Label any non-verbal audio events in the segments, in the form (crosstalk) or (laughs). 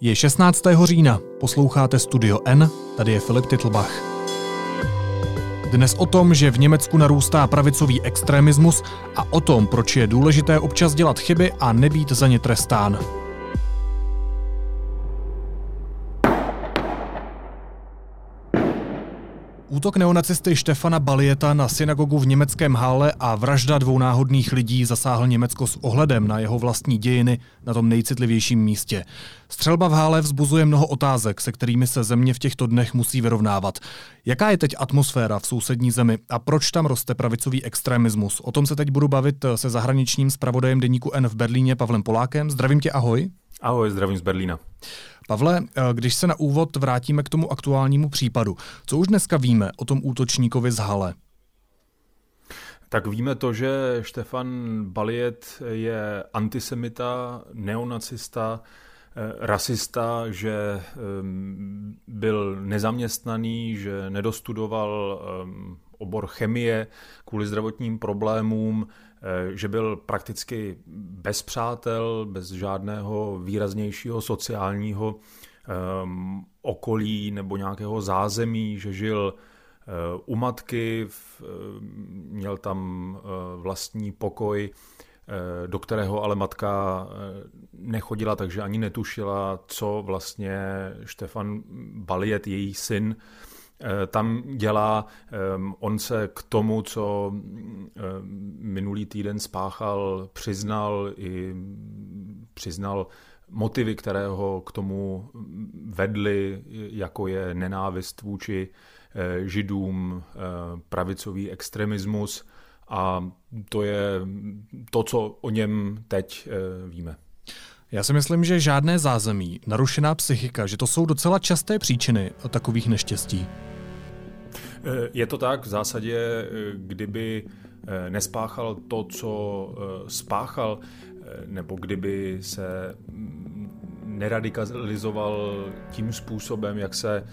Je 16. října, posloucháte Studio N, tady je Filip Titlbach. Dnes o tom, že v Německu narůstá pravicový extremismus a o tom, proč je důležité občas dělat chyby a nebýt za ně trestán. Útok neonacisty Štefana Balieta na synagogu v německém Hále a vražda dvou náhodných lidí zasáhl Německo s ohledem na jeho vlastní dějiny na tom nejcitlivějším místě. Střelba v Hále vzbuzuje mnoho otázek, se kterými se země v těchto dnech musí vyrovnávat. Jaká je teď atmosféra v sousední zemi a proč tam roste pravicový extremismus? O tom se teď budu bavit se zahraničním zpravodajem deníku N v Berlíně Pavlem Polákem. Zdravím tě, ahoj. Ahoj, zdravím z Berlína. Pavle, eh, když se na úvod vrátíme k tomu aktuálnímu případu, co už dneska víme o tom útočníkovi z Hale? Tak víme to, že Štefan Baliet je antisemita, neonacista, eh, rasista, že ehm, byl nezaměstnaný, že nedostudoval ehm, obor chemie kvůli zdravotním problémům, Eh, že byl prakticky bez přátel, bez žádného výraznějšího sociálního um, okolí nebo nějakého zázemí, že žil uh, u matky, měl tam vlastní pokoj, do kterého ale matka nechodila, takže ani netušila, co vlastně Štefan Baliet, její syn, Eh, tam dělá. Ehm, on se k tomu, co ehm, minulý týden spáchal, přiznal i přiznal motivy, které ho k tomu vedly, jako je nenávist vůči eh, židům, eh, pravicový extremismus a to je to, co o něm teď víme. Já si myslím, že žádné zázemí, narušená psychika, že to jsou docela časté příčiny takových neštěstí. Je to tak, v zásadě, eh, kdyby eh, nespáchal to, co eh, spáchal, nebo kdyby se mm, neradikalizoval tím způsobem, jak se,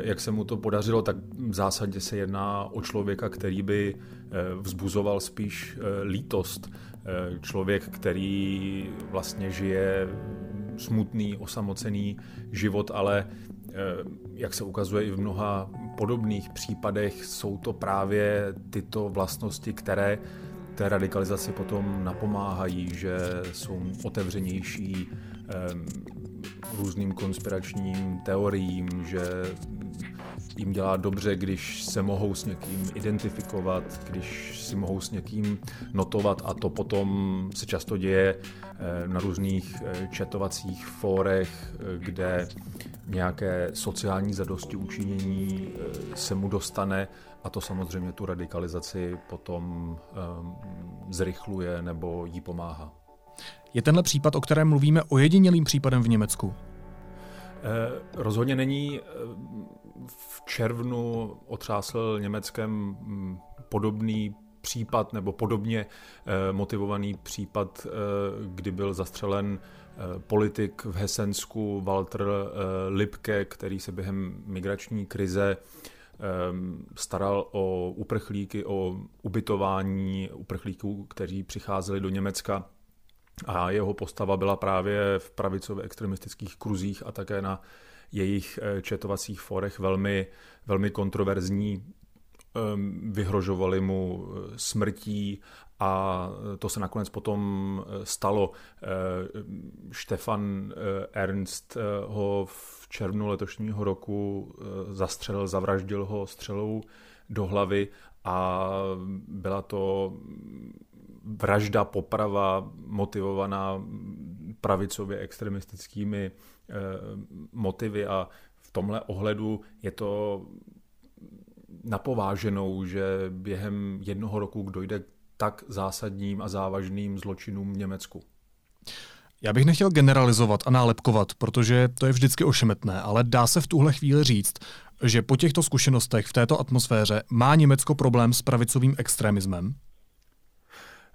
jak se mu to podařilo, tak v zásadě se jedná o člověka, který by vzbuzoval spíš lítost. Člověk, který vlastně žije smutný, osamocený život, ale jak se ukazuje i v mnoha podobných případech jsou to právě tyto vlastnosti, které té radikalizaci potom napomáhají, že jsou otevřenější různým konspiračním teoriím, že jim dělá dobře, když se mohou s někým identifikovat, když si mohou s někým notovat a to potom se často děje eh, na různých eh, četovacích fórech, eh, kde nějaké sociální zadosti učinění se mu dostane a to samozřejmě tu radikalizaci potom zrychluje nebo jí pomáhá. Je tenhle případ, o kterém mluvíme, ojedinělým případem v Německu? Rozhodně není v červnu otřásl Německem mm, podobný případ nebo podobně eh, motivovaný případ, eh, kdy byl zastřelen eh, politik v Hesensku Walter Lipke, který se během migrační krize staral o uprchlíky, o ubytování uprchlíků, kteří přicházeli do Německa a jeho postava byla právě v pravicově extremistických kruzích a také na jejich eh, četovacích forech velmi, velmi kontroverzní, ehm, vyhrožovali mu eh, smrtí a to se nakonec potom eh, stalo. Štefan Ernst ho v červnu letošního roku zastřelil, zavraždil ho střelou do hlavy a byla to vražda, poprava motivovaná pravicově extremistickými eh, motivy a v tomhle ohledu je to napováženou, že během jednoho roku dojde k tak zásadním a závažným zločinům v Německu. Já bych nechtěl generalizovat a nálepkovat, protože to je vždycky ošemetné, ale dá se v tuhle chvíli říct, že po těchto zkušenostech v této atmosféře má Německo problém s pravicovým extremismem?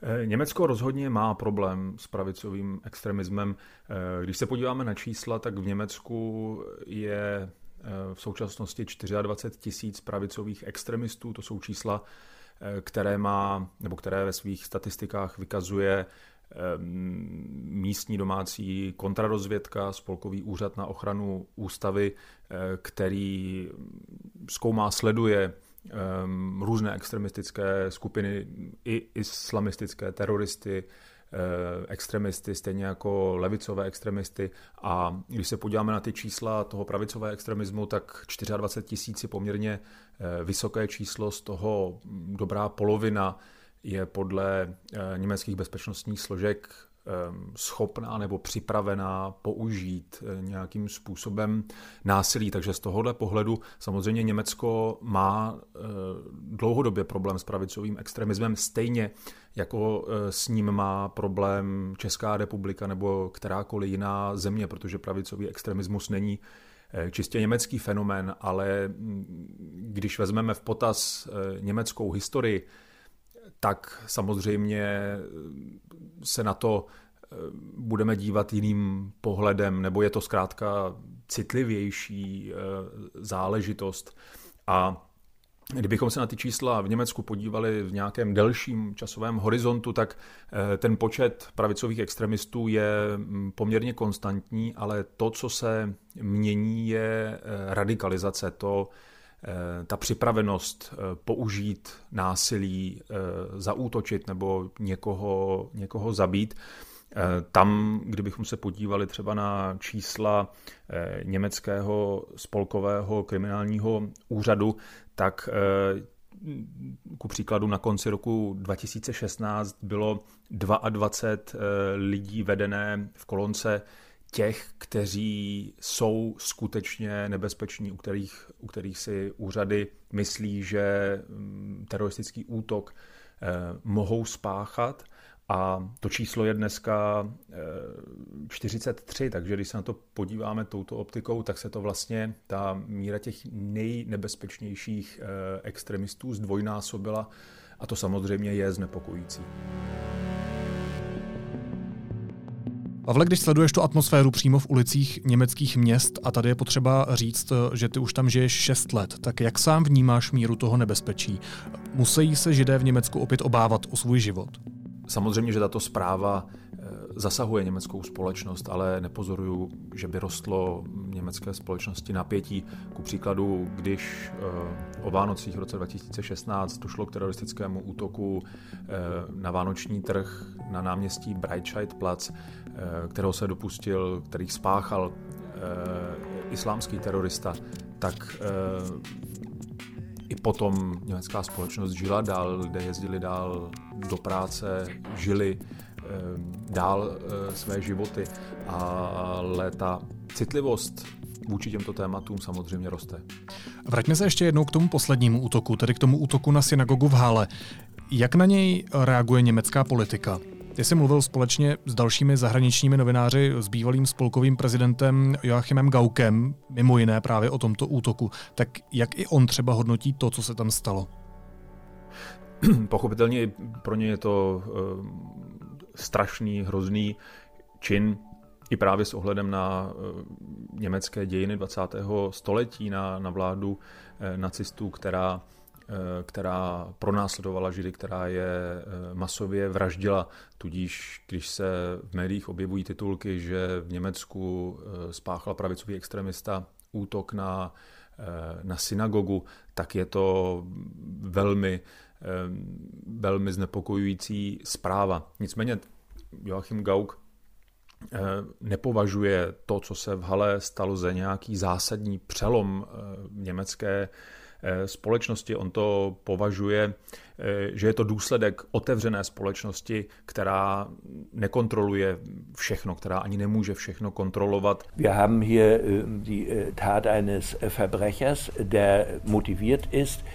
Eh, Německo rozhodně má problém s pravicovým extremismem. Eh, když se podíváme na čísla, tak v Německu je eh, v současnosti 24 tisíc pravicových extremistů. To jsou čísla, které má, nebo které ve svých statistikách vykazuje místní domácí kontrarozvědka, Spolkový úřad na ochranu ústavy, který zkoumá, sleduje různé extremistické skupiny, i islamistické teroristy, Eh, extremisty, stejně jako levicové extremisty. A když se podíváme na ty čísla toho pravicové extremismu, tak 24 tisíc je poměrně eh, vysoké číslo, z toho dobrá polovina je podle eh, německých bezpečnostních složek schopná nebo připravená použít eh, nějakým způsobem násilí. Takže z tohohle pohledu samozřejmě Německo má eh, dlouhodobě problém s pravicovým extremismem, stejně jako eh, s ním má problém Česká republika nebo kterákoliv jiná země, protože pravicový extremismus není čistě německý fenomén, ale mm, když vezmeme v potaz německou historii, tak samozřejmě se na to eh, budeme dívat jiným pohledem, nebo je to zkrátka citlivější eh, záležitost. A Kdybychom se na ty čísla v Německu podívali v nějakém delším časovém horizontu, tak eh, ten počet pravicových extremistů je mm, poměrně konstantní, ale to, co se mění, je radikalizace. To, Eh, ta připravenost eh, použít násilí, eh, zaútočit nebo někoho, někoho zabít, tam, kdybychom se podívali třeba na čísla německého spolkového kriminálního úřadu, tak ku příkladu na konci roku 2016 bylo 22 lidí vedené v kolonce těch, kteří jsou skutečně nebezpeční, u kterých, u kterých si úřady myslí, že mm, teroristický útok eh, mohou spáchat. A to číslo je dneska 43, eh, takže když se na to podíváme touto optikou, tak se to vlastně, ta míra těch nejnebezpečnějších eh, extremistů zdvojnásobila a to samozřejmě je znepokojící. Pavle, když sleduješ tu atmosféru přímo v ulicích německých měst a tady je potřeba říct, že ty už tam žiješ 6 let, tak jak sám vnímáš míru toho nebezpečí? Musí se židé v Německu opět obávat o svůj život? Samozřejmě, že tato zpráva zasahuje německou společnost, ale nepozoruju, že by rostlo německé společnosti napětí. Ku příkladu, když eh, o Vánocích v roce 2016 došlo k teroristickému útoku eh, na vánoční trh na náměstí Breitscheidplatz, eh, kterého se dopustil, který spáchal islámský terorista, tak i potom německá společnost žila dál, lidé jezdili dál do práce, žili dál eh, své životy, ale ta citlivost vůči těmto tématům samozřejmě roste. Vraťme se ještě jednou k tomu poslednímu útoku, tedy k tomu útoku na synagogu v Hále. Jak na něj reaguje německá politika? Ty jsi mluvil společně s dalšími zahraničními novináři, s bývalým spolkovým prezidentem Joachimem Gaukem, mimo jiné právě o tomto útoku. Tak jak i on třeba hodnotí to, co se tam stalo? (clears throat) Pochopitelně pro ně je to strašný, hrozný čin, i právě s ohledem na eh, německé dějiny 20. století, na, na vládu eh, nacistů, která, eh, která pronásledovala Židy, která je masově vraždila. Tudíž, když se v médiích objevují titulky, že v Německu spáchal pravicový extremista útok na, na synagogu, tak je to velmi velmi znepokojující zpráva. Nicméně Joachim Gauck eh, nepovažuje to, co se v Hale stalo, za nějaký zásadní přelom eh, německé eh, společnosti. On to považuje, že je to důsledek otevřené společnosti, která nekontroluje všechno, která ani nemůže všechno kontrolovat. Wir haben hier die Tat eines Verbrechers, der motiviert ist,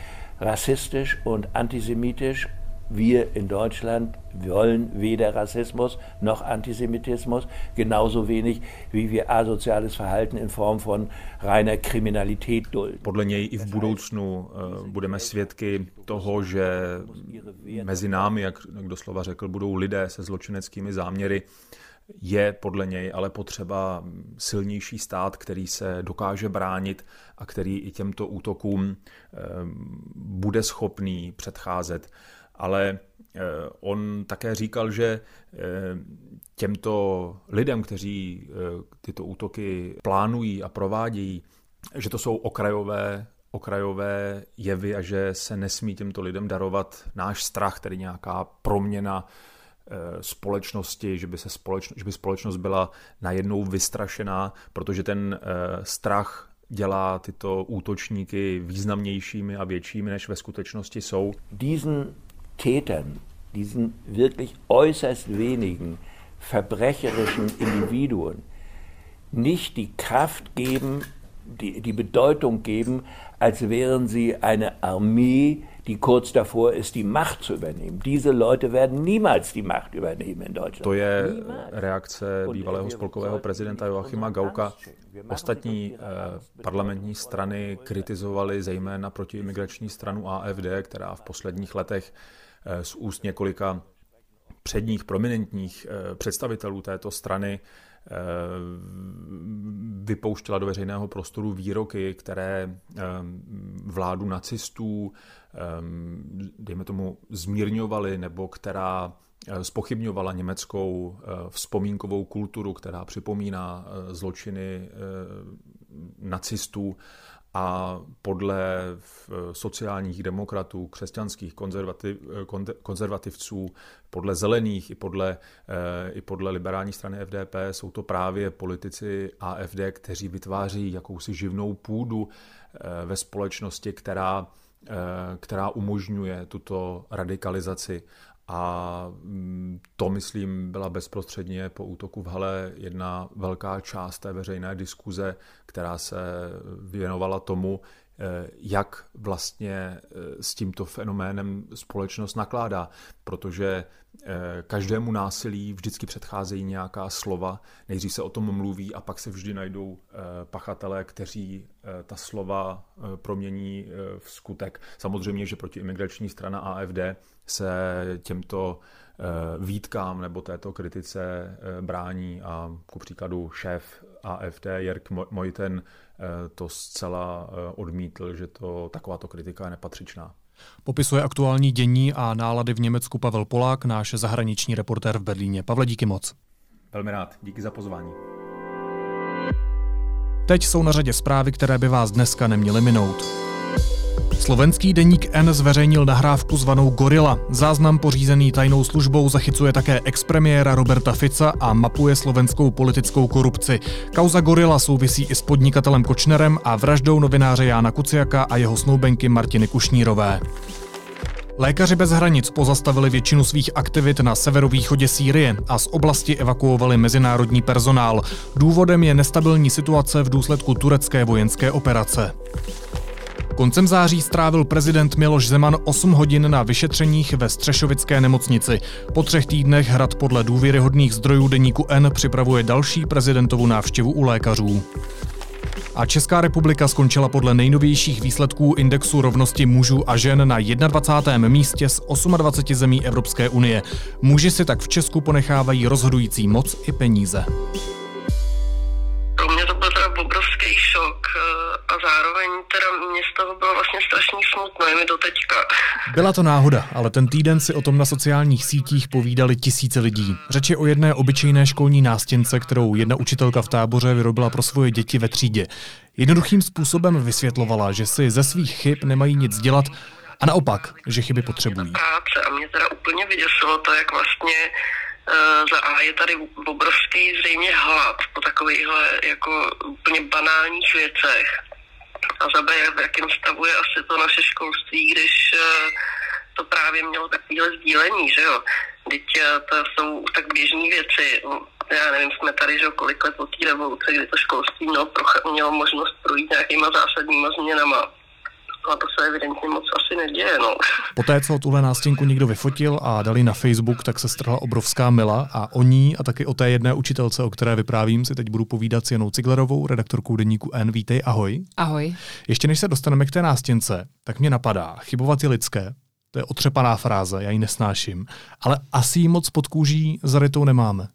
rassistisch und antisemitisch. Wir in Deutschland wollen weder Rassismus noch Antisemitismus, genauso wenig wie wir asoziales Verhalten in Form von reiner Kriminalität dulden. Podle něj i v budoucnu uh, budeme svědky toho, že mezi námi, jak, jak doslova řekl, budou lidé se zločineckými záměry, je podle něj ale potřeba silnější stát, který se dokáže bránit a který i těmto útokům bude schopný předcházet. ale on také říkal, že těmto lidem, kteří tyto útoky plánují a provádějí, že to jsou okrajové okrajové jevy a že se nesmí těmto lidem darovat náš strach, tedy nějaká proměna eh, společnosti, že by, se společno, že by společnost byla najednou vystrašená, protože ten eh, strach dělá tyto útočníky významnějšími a většími, než ve skutečnosti jsou. Diesen Tätern, diesen wirklich äußerst wenigen verbrecherischen Individuen nicht die Kraft geben, die, die Bedeutung geben, als wären sie eine Armee, die kurz davor ist, die Macht zu übernehmen. Diese Leute werden niemals die Macht übernehmen in Deutschland. To je niemals. reakce bývalého spolkového prezidenta Joachima Gauka. Ostatní eh, parlamentní strany kritizovaly zejména protiimigrační stranu AFD, která v posledních letech eh, z úst několika předních prominentních eh, představitelů této strany Eh, vypouštěla do veřejného prostoru výroky, které eh, vládu nacistů, dejme tomu, zmírňovaly, nebo která spochybňovala německou vzpomínkovou kulturu, která připomíná zločiny nacistů a podle sociálních demokratů, křesťanských konzervativ, konzervativců, podle zelených i podle, eh, i podle liberální strany FDP jsou to právě politici AFD, kteří vytváří jakousi živnou půdu eh, ve společnosti, která, eh, která umožňuje tuto radikalizaci. A mm, to, myslím, byla bezprostředně po útoku v Hale jedna velká část té veřejné diskuze, která se věnovala tomu, eh, jak vlastně eh, s tímto fenoménem společnost nakládá, protože eh, každému násilí vždycky předcházejí nějaká slova, nejdřív se o tom mluví a pak se vždy najdou pachatelé, kteří ta slova promění v skutek. Samozřejmě, že proti imigrační strana AFD se těmto eh, výtkám nebo této kritice eh, brání a ku příkladu šéf AFD Jirk Mojten eh, to zcela odmítl, že to takováto kritika je nepatřičná. Popisuje aktuální dění a nálady v Německu Pavel Polák, náš zahraniční reportér v Berlíně. Pavle, díky moc. Velmi rád, díky za pozvání. Teď jsou na řadě zprávy, které by vás dneska neměly minout. Slovenský deník N zveřejnil nahrávku zvanou Gorila. Záznam pořízený tajnou službou zachycuje také expremiéra Roberta Fica a mapuje slovenskou politickou korupci. Kauza Gorila souvisí i s podnikatelem Kočnerem a vraždou novináře Jána Kuciaka a jeho snoubenky Martiny Kušnírové. Lékaři bez hranic pozastavili většinu svých aktivit na severovýchodě Sýrie a z oblasti evakuovali mezinárodní personál. Důvodem je nestabilní situace v důsledku turecké vojenské operace. Koncem září strávil prezident Miloš Zeman 8 hodin na vyšetřeních ve Střešovické nemocnici. Po třech týdnech hrad podle důvěryhodných zdrojů deníku N připravuje další prezidentovu návštěvu u lékařů. A Česká republika skončila podle nejnovějších výsledků indexu rovnosti mužů a žen na 21. místě z 28 zemí Evropské unie. Muži si tak v Česku ponechávají rozhodující moc i peníze. Zároveň teda mě z toho bylo vlastně strašně smutno, je mi do teďka. (laughs) Byla to náhoda, ale ten týden si o tom na sociálních sítích povídali tisíce lidí. Řeč je o jedné obyčejné školní nástěnce, kterou jedna učitelka v táboře vyrobila pro svoje děti ve třídě. Jednoduchým způsobem vysvětlovala, že si ze svých chyb nemají nic dělat a naopak, že chyby potřebují. Práce a mě teda úplně vyděsilo to, jak vlastně Uh, za A je tady obrovský zřejmě hlad po takovýchhle jako úplně banálních věcech a za B, v jakém stavu je asi to naše školství, když eh, to právě mělo takovéhle sdílení, že jo. Teď eh, to jsou tak běžné věci. Já nevím, jsme tady, že kolik let po té revoluce, kdy to školství mělo, proch- mělo možnost projít nějakýma zásadníma změnama a to se evidentně moc asi neděje. No. (laughs) Poté, co tuhle nástěnku někdo vyfotil a dali na Facebook, tak se strhla obrovská mila a o ní a taky o té jedné učitelce, o které vyprávím, si teď budu povídat s Janou Ciglerovou, redaktorkou deníku N. Vítej, ahoj. Ahoj. Ještě než se dostaneme k té nástěnce, tak mě napadá, chybovat je lidské, to je otřepaná fráze, já ji nesnáším, ale asi ji moc pod kůží zarytou nemáme.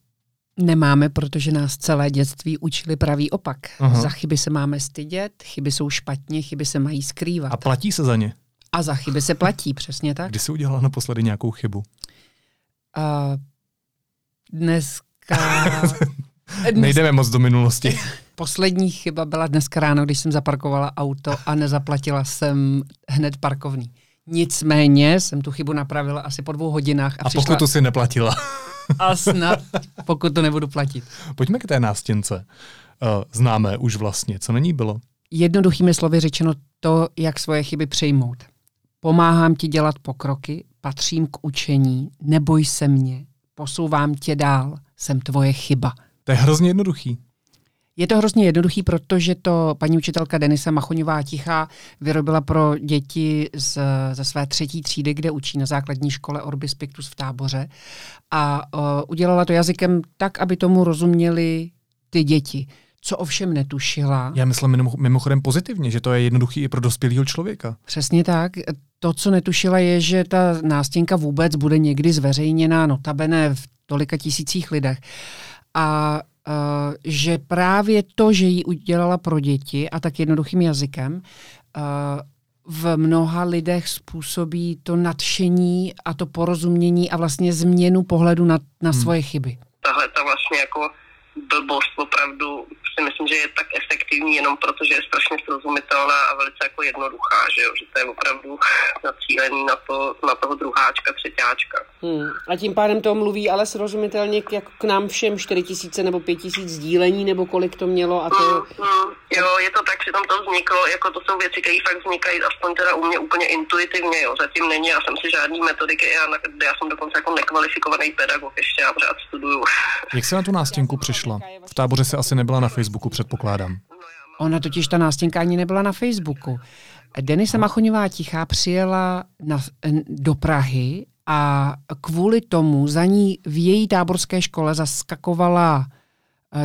Nemáme, protože nás celé dětství učili pravý opak. Aha. Za chyby se máme stydět, chyby jsou špatně, chyby se mají skrývat. A platí se za ně? A za chyby se platí, přesně tak. Kdy jsi udělala naposledy nějakou chybu? Uh, dneska... (laughs) Dnes... Nejdeme moc do minulosti. (laughs) Poslední chyba byla dneska ráno, když jsem zaparkovala auto a nezaplatila jsem hned parkovný. Nicméně jsem tu chybu napravila asi po dvou hodinách. A, a přišla... pokud tu si neplatila. (laughs) a snad, pokud to nebudu platit. Pojďme k té nástěnce. Uh, známe už vlastně. Co není bylo? Jednoduchými slovy řečeno to, jak svoje chyby přejmout. Pomáhám ti dělat pokroky, patřím k učení, neboj se mě, posouvám tě dál, jsem tvoje chyba. To je hrozně jednoduchý. Je to hrozně jednoduchý, protože to paní učitelka Denisa Machoňová Tichá vyrobila pro děti z, ze své třetí třídy, kde učí na základní škole Orbis Pictus v táboře. A uh, udělala to jazykem tak, aby tomu rozuměli ty děti. Co ovšem netušila. Já myslím mimochodem pozitivně, že to je jednoduchý i pro dospělého člověka. Přesně tak. To, co netušila, je, že ta nástěnka vůbec bude někdy zveřejněná, notabene v tolika tisících lidech. A že právě to, že ji udělala pro děti a tak jednoduchým jazykem, uh, v mnoha lidech způsobí to nadšení a to porozumění a vlastně změnu pohledu na, na hmm. svoje chyby. Tahle ta vlastně jako blbost opravdu si myslím, že je tak efektivní jenom proto, že je strašně srozumitelná a velice jako jednoduchá, že, jo? že to je opravdu zacílený na, to, na toho druháčka, třetíáčka. Hmm. A tím pádem to mluví ale srozumitelně k, jako k nám všem 4 tisíce nebo 5 tisíc sdílení, nebo kolik to mělo a to... Hmm, hmm. Jo, je to tak, že tam to vzniklo, jako to jsou věci, které fakt vznikají aspoň teda u mě úplně intuitivně, jo. Zatím není, já jsem si žádný metodiky, já, já jsem dokonce jako nekvalifikovaný pedagog, ještě já pořád studuju. (laughs) Jak se na tu nástěnku přišla? V táboře se asi nebyla na Facebooku, předpokládám. Ona totiž ta nástěnka ani nebyla na Facebooku. Denisa Machoňová Tichá přijela na, do Prahy a kvůli tomu za ní v její táborské škole zaskakovala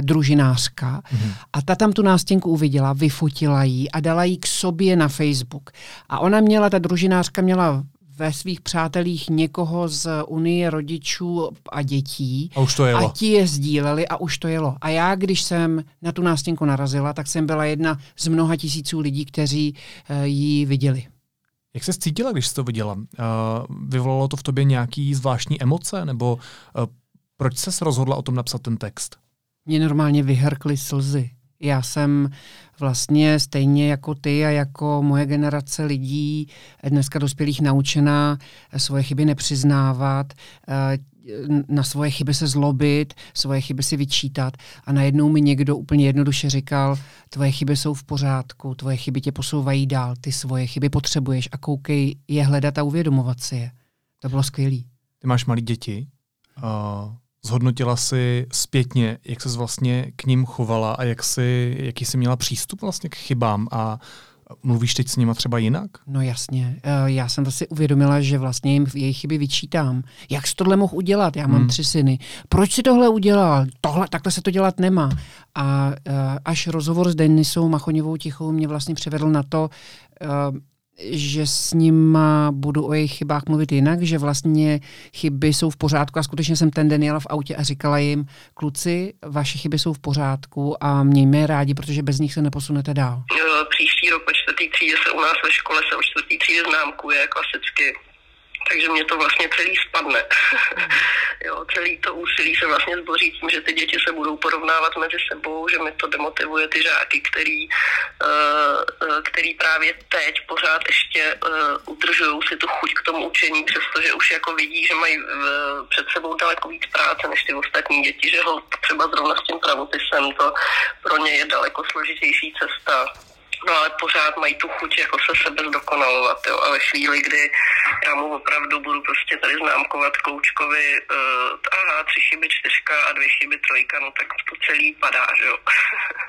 družinářka mm-hmm. a ta tam tu nástěnku uviděla, vyfotila ji a dala ji k sobě na Facebook. A ona měla, ta družinářka měla ve svých přátelích někoho z Unie rodičů a dětí. A už to jelo. A ti je sdíleli a už to jelo. A já, když jsem na tu nástěnku narazila, tak jsem byla jedna z mnoha tisíců lidí, kteří uh, ji viděli. Jak se cítila, když jsi to viděla? Uh, vyvolalo to v tobě nějaký zvláštní emoce? Nebo uh, proč se rozhodla o tom napsat ten text? Mě normálně vyhrkly slzy. Já jsem vlastně stejně jako ty a jako moje generace lidí dneska dospělých naučená svoje chyby nepřiznávat, eh, na svoje chyby se zlobit, svoje chyby si vyčítat a najednou mi někdo úplně jednoduše říkal, tvoje chyby jsou v pořádku, tvoje chyby tě posouvají dál, ty svoje chyby potřebuješ a koukej je hledat a uvědomovat si je. To bylo skvělé. Ty máš malé děti. Uh, Zhodnotila si zpětně, jak se vlastně k ním chovala a jak si, jaký jsi měla přístup vlastně k chybám a Mluvíš teď s nima třeba jinak? No jasně. Eh, já jsem si uvědomila, že vlastně jim jejich chyby vyčítám. Jak jsi tohle mohl udělat? Já mám hmm. tři syny. Proč si tohle udělal? Tohle, takhle se to dělat nemá. A eh, až rozhovor s Denisou Machoněvou Tichou mě vlastně přivedl na to, eh, že s nima budu o jejich chybách mluvit jinak, že vlastně chyby jsou v pořádku a skutečně jsem ten den jela v autě a říkala jim, kluci, vaše chyby jsou v pořádku a mějme je rádi, protože bez nich se neposunete dál. Příští rok po čtvrtý třídě se u nás ve škole se o čtvrtý třídě známkuje klasicky takže mě to vlastně celý spadne. (laughs) jo, celý to úsilí se vlastně zboří tím, že ty děti se budou porovnávat mezi sebou, že mi to demotivuje ty žáky, který, uh, který právě teď pořád ještě uh, udržují si tu chuť k tomu učení, přestože už jako vidí, že mají před sebou daleko víc práce než ty ostatní děti, že ho třeba zrovna s tím pravopisem to pro ně je daleko složitější cesta No ale pořád mají tu chuť jako se sebe zdokonalovat, jo. A ve chvíli, kdy já mu opravdu budu prostě tady známkovat Kloučkovi, uh, aha, tři chyby čtyřka a dvě chyby trojka, no tak to celý padá, že jo.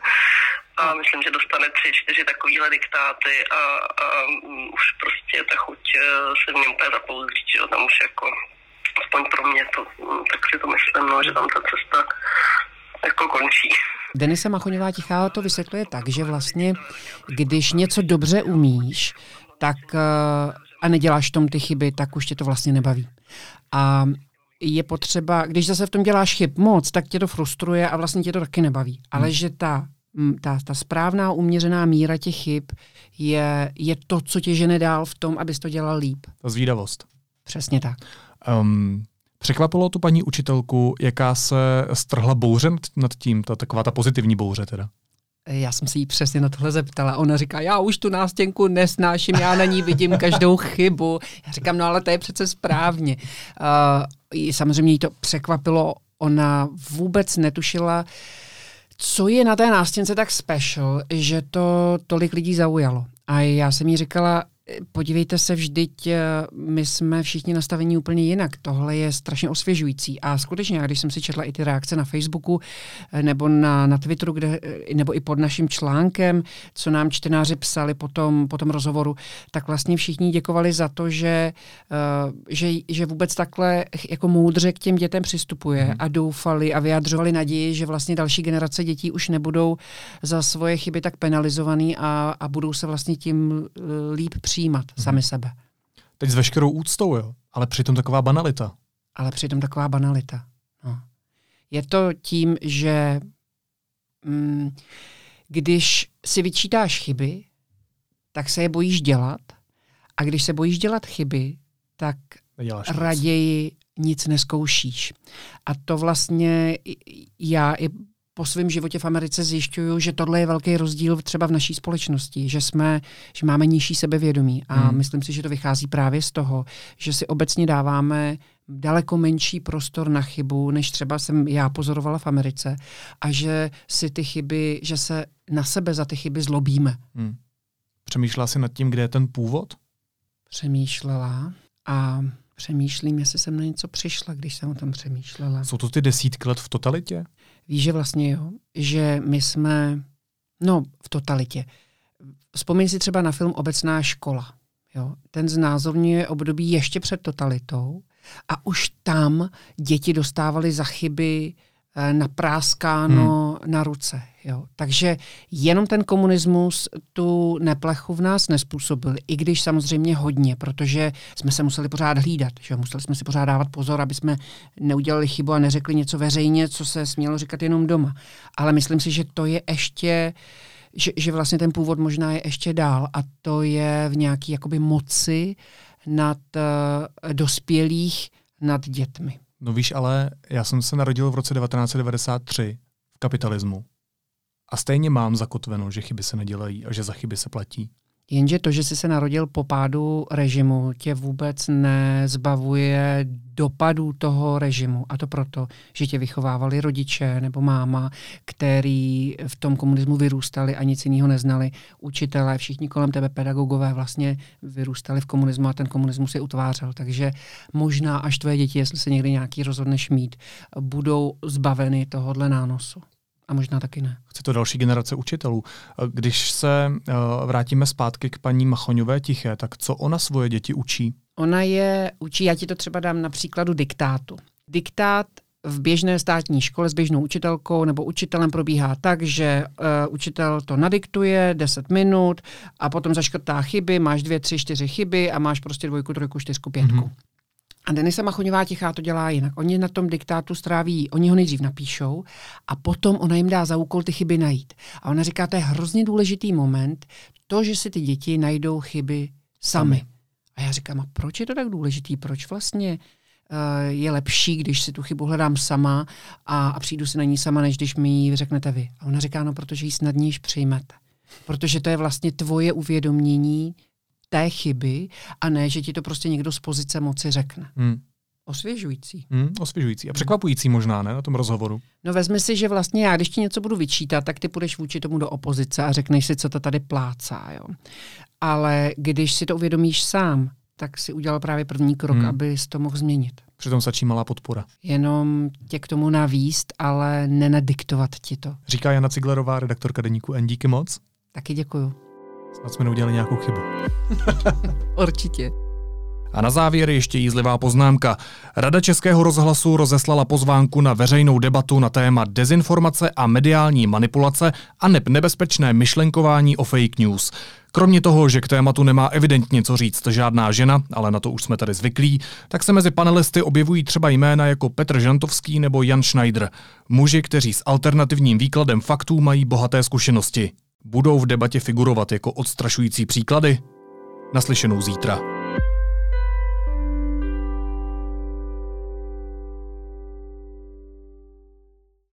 (laughs) a myslím, že dostane tři, čtyři takovýhle diktáty a, a um, už prostě ta chuť uh, se v něm úplně zapouzdří, že jo. Tam už jako, aspoň pro mě to, um, tak si to myslím, no, že tam ta cesta jako končí. Denisa Machoňová Tichá to vysvětluje tak, že vlastně, když něco dobře umíš, tak eh, a neděláš v tom ty chyby, tak už tě to vlastně nebaví. A je potřeba, když zase v tom děláš chyb moc, tak tě to frustruje a vlastně tě to taky nebaví. Ale hmm. že ta ta, ta správná uměřená míra těch chyb je, je to, co tě žene dál v tom, abys to dělal líp. Ta zvídavost. Přesně tak. Um, překvapilo tu paní učitelku, jaká se strhla bouře nad tím, ta, taková ta pozitivní bouře teda? Já jsem se jí přesně na tohle zeptala. Ona říká, já už tu nástěnku nesnáším, já na ní vidím každou chybu. Já říkám, no ale to je přece správně. Uh, samozřejmě jí to překvapilo, ona vůbec netušila, co je na té nástěnce tak special, že to tolik lidí zaujalo. A já jsem jí říkala, podívejte se, vždyť eh, my jsme všichni nastavení úplně jinak. Tohle je strašně osvěžující. A skutečně, když jsem si četla i ty reakce na Facebooku eh, nebo na, na Twitteru, kde, eh, nebo i pod naším článkem, co nám čtenáři psali po tom, po tom rozhovoru, tak vlastně všichni děkovali za to, že, že, že vůbec takhle jako moudře k těm dětem přistupuje mm. a doufali a vyjadřovali naději, že vlastně další generace dětí už nebudou za svoje chyby tak penalizovaný a, a budou se vlastně tím líp přijímat hmm. sami sebe. Teď s veškerou úctou, jo, ale přitom taková banalita. Ale přitom taková banalita. No. Je to tím, že mm, když si vyčítáš chyby, tak se je bojíš dělat a když se bojíš dělat chyby, tak Neděláš raději nic. nic neskoušíš. A to vlastně já i po svém životě v Americe zjišťuju, že tohle je velký rozdíl třeba v naší společnosti, že jsme, že máme nižší sebevědomí a hmm. myslím si, že to vychází právě z toho, že si obecně dáváme daleko menší prostor na chybu, než třeba jsem já pozorovala v Americe a že si ty chyby, že se na sebe za ty chyby zlobíme. Hmm. Přemýšlela jsi nad tím, kde je ten původ? Přemýšlela a přemýšlím, jestli jsem na něco přišla, když jsem o tom přemýšlela. Jsou to ty desítky let v totalitě? Víš, že vlastně jo, že my jsme, no v totalitě. Vzpomeň si třeba na film Obecná škola. Jo? Ten znázorňuje období ještě před totalitou a už tam děti dostávaly za chyby napráskáno hmm. na ruce. Jo. Takže jenom ten komunismus tu neplechu v nás nespůsobil, i když samozřejmě hodně, protože jsme se museli pořád hlídat. Že? Museli jsme si pořád dávat pozor, aby jsme neudělali chybu a neřekli něco veřejně, co se smělo říkat jenom doma. Ale myslím si, že to je ještě že, že vlastně ten původ možná je ještě dál a to je v nějaký jakoby moci nad uh, dospělých nad dětmi. No víš, ale já jsem se narodil v roce 1993 v kapitalismu. A stejně mám zakotveno, že chyby se nedělají a že za chyby se platí. Jenže to, že jsi se narodil po pádu režimu, tě vůbec nezbavuje dopadů toho režimu. A to proto, že tě vychovávali rodiče nebo máma, který v tom komunismu vyrůstali a nic jiného neznali. Učitelé, všichni kolem tebe, pedagogové vlastně vyrůstali v komunismu a ten komunismus je utvářel. Takže možná až tvoje děti, jestli se někdy nějaký rozhodneš mít, budou zbaveny tohohle nánosu. A možná taky ne. Chce to další generace učitelů. Když se uh, vrátíme zpátky k paní Machoňové Tiché, tak co ona svoje děti učí? Ona je učí, já ti to třeba dám na příkladu diktátu. Diktát v běžné státní škole s běžnou učitelkou nebo učitelem probíhá tak, že uh, učitel to nadiktuje 10 minut a potom zaškrtá chyby, máš dvě, tři, čtyři chyby a máš prostě dvojku, trojku, čtyřku, pětku. Mm-hmm. A Denisa Machoňová Tichá to dělá jinak. Oni na tom diktátu stráví, oni ho nejdřív napíšou a potom ona jim dá za úkol ty chyby najít. A ona říká, to je hrozně důležitý moment, to, že si ty děti najdou chyby sami. sami. A já říkám, a proč je to tak důležitý? Proč vlastně uh, je lepší, když si tu chybu hledám sama a, a přijdu si na ní sama, než když mi ji řeknete vy? A ona říká, no, protože ji snadněji přijmete. Protože to je vlastně tvoje uvědomění té chyby a ne, že ti to prostě někdo z pozice moci řekne. Hmm. Osvěžující. Hmm, osvěžující. A překvapující možná, ne, na tom rozhovoru. No vezmi si, že vlastně já, když ti něco budu vyčítat, tak ty půjdeš vůči tomu do opozice a řekneš si, co to tady plácá. Jo. Ale když si to uvědomíš sám, tak si udělal právě první krok, hmm. aby to mohl změnit. Přitom stačí malá podpora. Jenom tě k tomu navíst, ale nenadiktovat ti to. Říká Jana Ciglerová, redaktorka deníku N. Díky moc. Taky děkuju. Snad jsme neudělali nějakou chybu. (laughs) Určitě. A na závěr ještě jízlivá poznámka. Rada Českého rozhlasu rozeslala pozvánku na veřejnou debatu na téma dezinformace a mediální manipulace a neb nebezpečné myšlenkování o fake news. Kromě toho, že k tématu nemá evidentně co říct žádná žena, ale na to už jsme tady zvyklí, tak se mezi panelisty objevují třeba jména jako Petr Žantovský nebo Jan Schneider. Muži, kteří s alternativním výkladem faktů mají bohaté zkušenosti. Budou v debatě figurovat jako odstrašující příklady? Naslyšenou zítra.